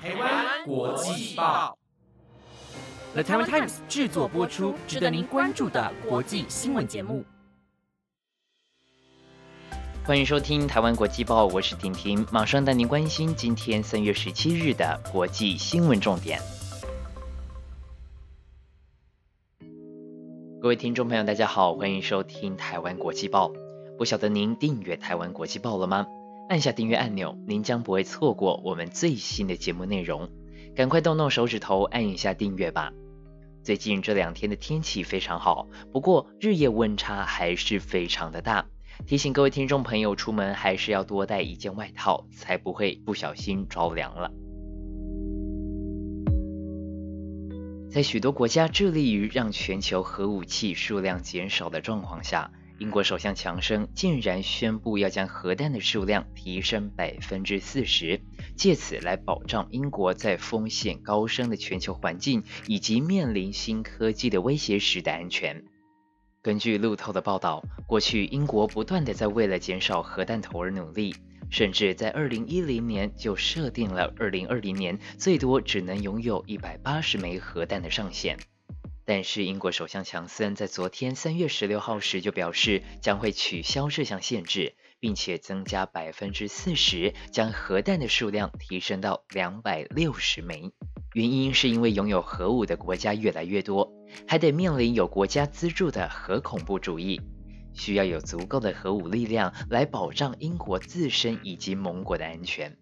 台湾国际报，The Taiwan Times 制作播出，值得您关注的国际新闻节目。欢迎收听台湾国际报，我是婷婷，马上带您关心今天三月十七日的国际新闻重点。各位听众朋友，大家好，欢迎收听台湾国际报。不晓得您订阅台湾国际报了吗？按下订阅按钮，您将不会错过我们最新的节目内容。赶快动动手指头，按一下订阅吧。最近这两天的天气非常好，不过日夜温差还是非常的大。提醒各位听众朋友，出门还是要多带一件外套，才不会不小心着凉了。在许多国家致力于让全球核武器数量减少的状况下，英国首相强生竟然宣布要将核弹的数量提升百分之四十，借此来保障英国在风险高升的全球环境以及面临新科技的威胁时的安全。根据路透的报道，过去英国不断的在为了减少核弹头而努力，甚至在二零一零年就设定了二零二零年最多只能拥有一百八十枚核弹的上限。但是英国首相强森在昨天三月十六号时就表示，将会取消这项限制，并且增加百分之四十，将核弹的数量提升到两百六十枚。原因是因为拥有核武的国家越来越多，还得面临有国家资助的核恐怖主义，需要有足够的核武力量来保障英国自身以及盟国的安全。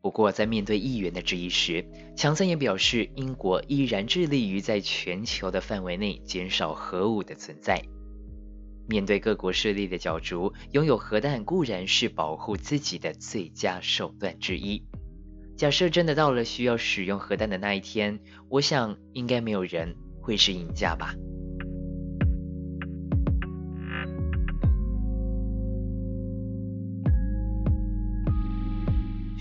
不过，在面对议员的质疑时，强森也表示，英国依然致力于在全球的范围内减少核武的存在。面对各国势力的角逐，拥有核弹固然是保护自己的最佳手段之一。假设真的到了需要使用核弹的那一天，我想应该没有人会是赢家吧。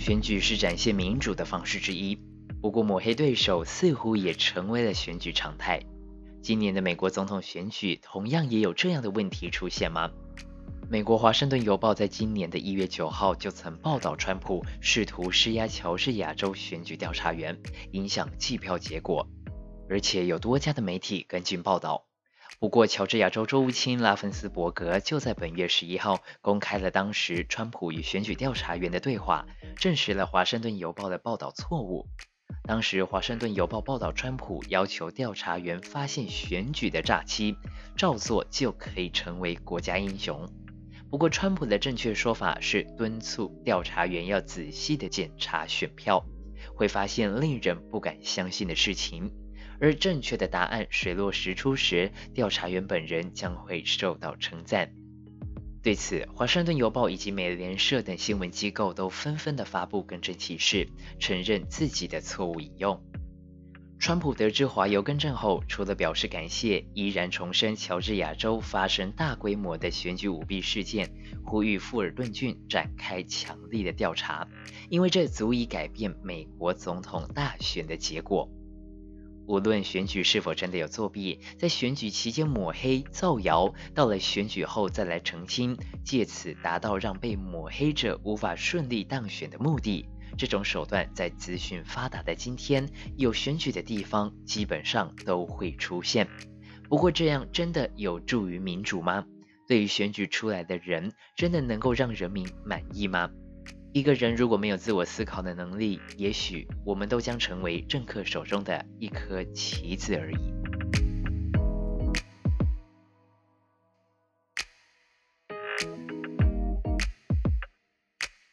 选举是展现民主的方式之一，不过抹黑对手似乎也成为了选举常态。今年的美国总统选举同样也有这样的问题出现吗？美国《华盛顿邮报》在今年的一月九号就曾报道，川普试图施压乔治亚州选举调查员，影响计票结果，而且有多家的媒体跟进报道。不过，乔治亚州州务卿拉芬斯伯格就在本月十一号公开了当时川普与选举调查员的对话，证实了《华盛顿邮报》的报道错误。当时，《华盛顿邮报》报道川普要求调查员发现选举的诈欺，照做就可以成为国家英雄。不过，川普的正确说法是敦促调查员要仔细的检查选票，会发现令人不敢相信的事情。而正确的答案水落石出时，调查员本人将会受到称赞。对此，《华盛顿邮报》以及美联社等新闻机构都纷纷的发布更正启事，承认自己的错误引用。川普得知华邮更正后，除了表示感谢，依然重申乔治亚州发生大规模的选举舞弊事件，呼吁富尔顿郡展开强力的调查，因为这足以改变美国总统大选的结果。无论选举是否真的有作弊，在选举期间抹黑造谣，到了选举后再来澄清，借此达到让被抹黑者无法顺利当选的目的。这种手段在资讯发达的今天，有选举的地方基本上都会出现。不过，这样真的有助于民主吗？对于选举出来的人，真的能够让人民满意吗？一个人如果没有自我思考的能力，也许我们都将成为政客手中的一颗棋子而已。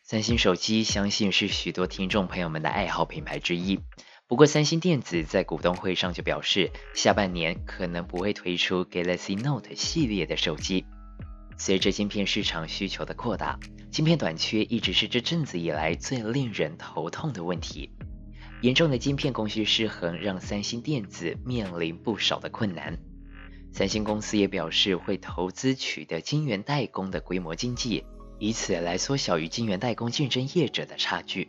三星手机相信是许多听众朋友们的爱好品牌之一。不过，三星电子在股东会上就表示，下半年可能不会推出 Galaxy Note 系列的手机。随着芯片市场需求的扩大，芯片短缺一直是这阵子以来最令人头痛的问题。严重的芯片供需失衡让三星电子面临不少的困难。三星公司也表示会投资取得晶圆代工的规模经济。以此来缩小与晶圆代工竞争业者的差距。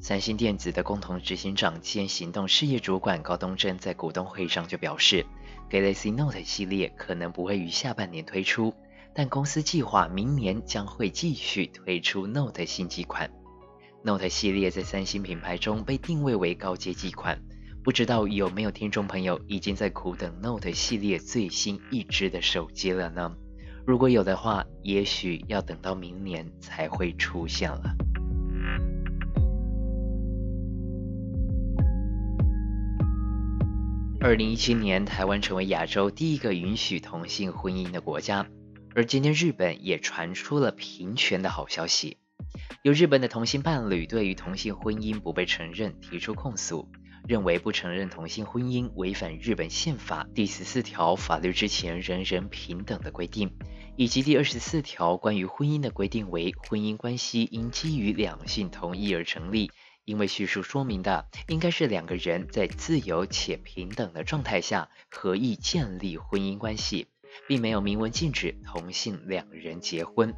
三星电子的共同执行长兼行动事业主管高东真在股东会上就表示，Galaxy Note 系列可能不会于下半年推出，但公司计划明年将会继续推出 Note 新机款。Note 系列在三星品牌中被定位为高阶机款，不知道有没有听众朋友已经在苦等 Note 系列最新一支的手机了呢？如果有的话，也许要等到明年才会出现了。二零一七年，台湾成为亚洲第一个允许同性婚姻的国家，而今天日本也传出了平权的好消息。有日本的同性伴侣对于同性婚姻不被承认提出控诉，认为不承认同性婚姻违反日本宪法第十四条法律之前人人平等的规定，以及第二十四条关于婚姻的规定为婚姻关系应基于两性同意而成立。因为叙述说明的应该是两个人在自由且平等的状态下合意建立婚姻关系，并没有明文禁止同性两人结婚。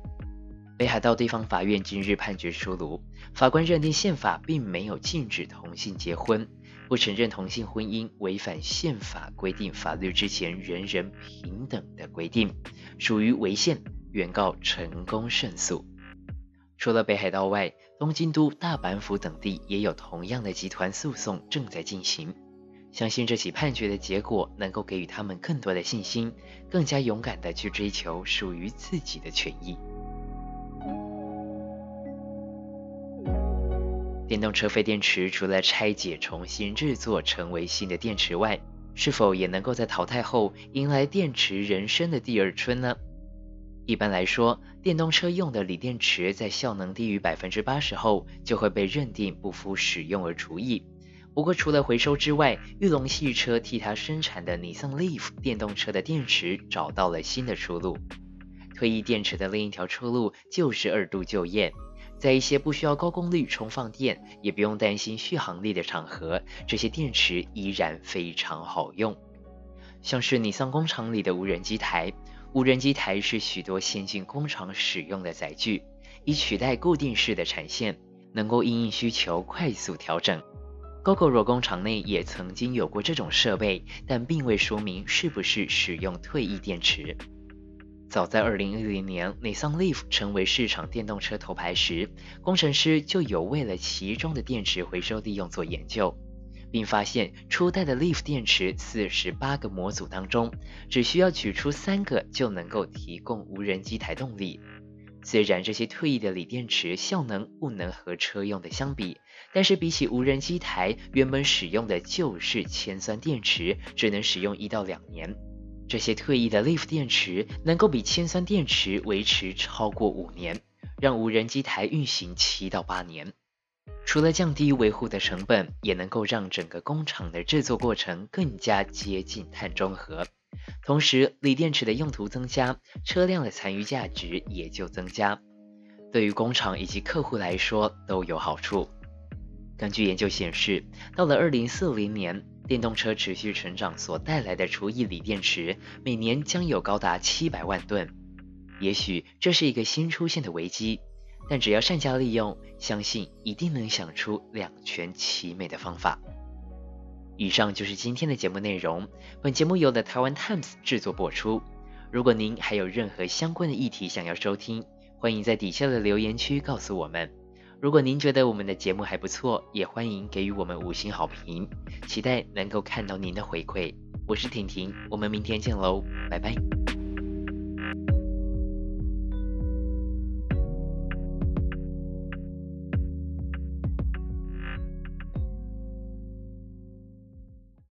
北海道地方法院今日判决出炉，法官认定宪法并没有禁止同性结婚，不承认同性婚姻违反宪法规定法律之前人人平等的规定，属于违宪，原告成功胜诉。除了北海道外，东京都、大阪府等地也有同样的集团诉讼正在进行。相信这起判决的结果能够给予他们更多的信心，更加勇敢地去追求属于自己的权益。电动车废电池除了拆解重新制作成为新的电池外，是否也能够在淘汰后迎来电池人生的第二春呢？一般来说，电动车用的锂电池在效能低于百分之八十后，就会被认定不敷使用而除役。不过，除了回收之外，玉龙汽车替它生产的尼桑 Leaf 电动车的电池找到了新的出路。退役电池的另一条出路就是二度就业，在一些不需要高功率充放电，也不用担心续航力的场合，这些电池依然非常好用。像是尼桑工厂里的无人机台。无人机台是许多先进工厂使用的载具，以取代固定式的产线，能够因应需求快速调整。GoGoRo 工厂内也曾经有过这种设备，但并未说明是不是使用退役电池。早在2010年，尼桑 Leaf 成为市场电动车头牌时，工程师就有为了其中的电池回收利用做研究。并发现初代的 Leaf 电池四十八个模组当中，只需要取出三个就能够提供无人机台动力。虽然这些退役的锂电池效能不能和车用的相比，但是比起无人机台原本使用的旧式铅酸电池，只能使用一到两年。这些退役的 Leaf 电池能够比铅酸电池维持超过五年，让无人机台运行七到八年。除了降低维护的成本，也能够让整个工厂的制作过程更加接近碳中和。同时，锂电池的用途增加，车辆的残余价值也就增加，对于工厂以及客户来说都有好处。根据研究显示，到了二零四零年，电动车持续成长所带来的除以锂电池，每年将有高达七百万吨。也许这是一个新出现的危机。但只要善加利用，相信一定能想出两全其美的方法。以上就是今天的节目内容。本节目由 The Taiwan Times 制作播出。如果您还有任何相关的议题想要收听，欢迎在底下的留言区告诉我们。如果您觉得我们的节目还不错，也欢迎给予我们五星好评。期待能够看到您的回馈。我是婷婷，我们明天见喽，拜拜。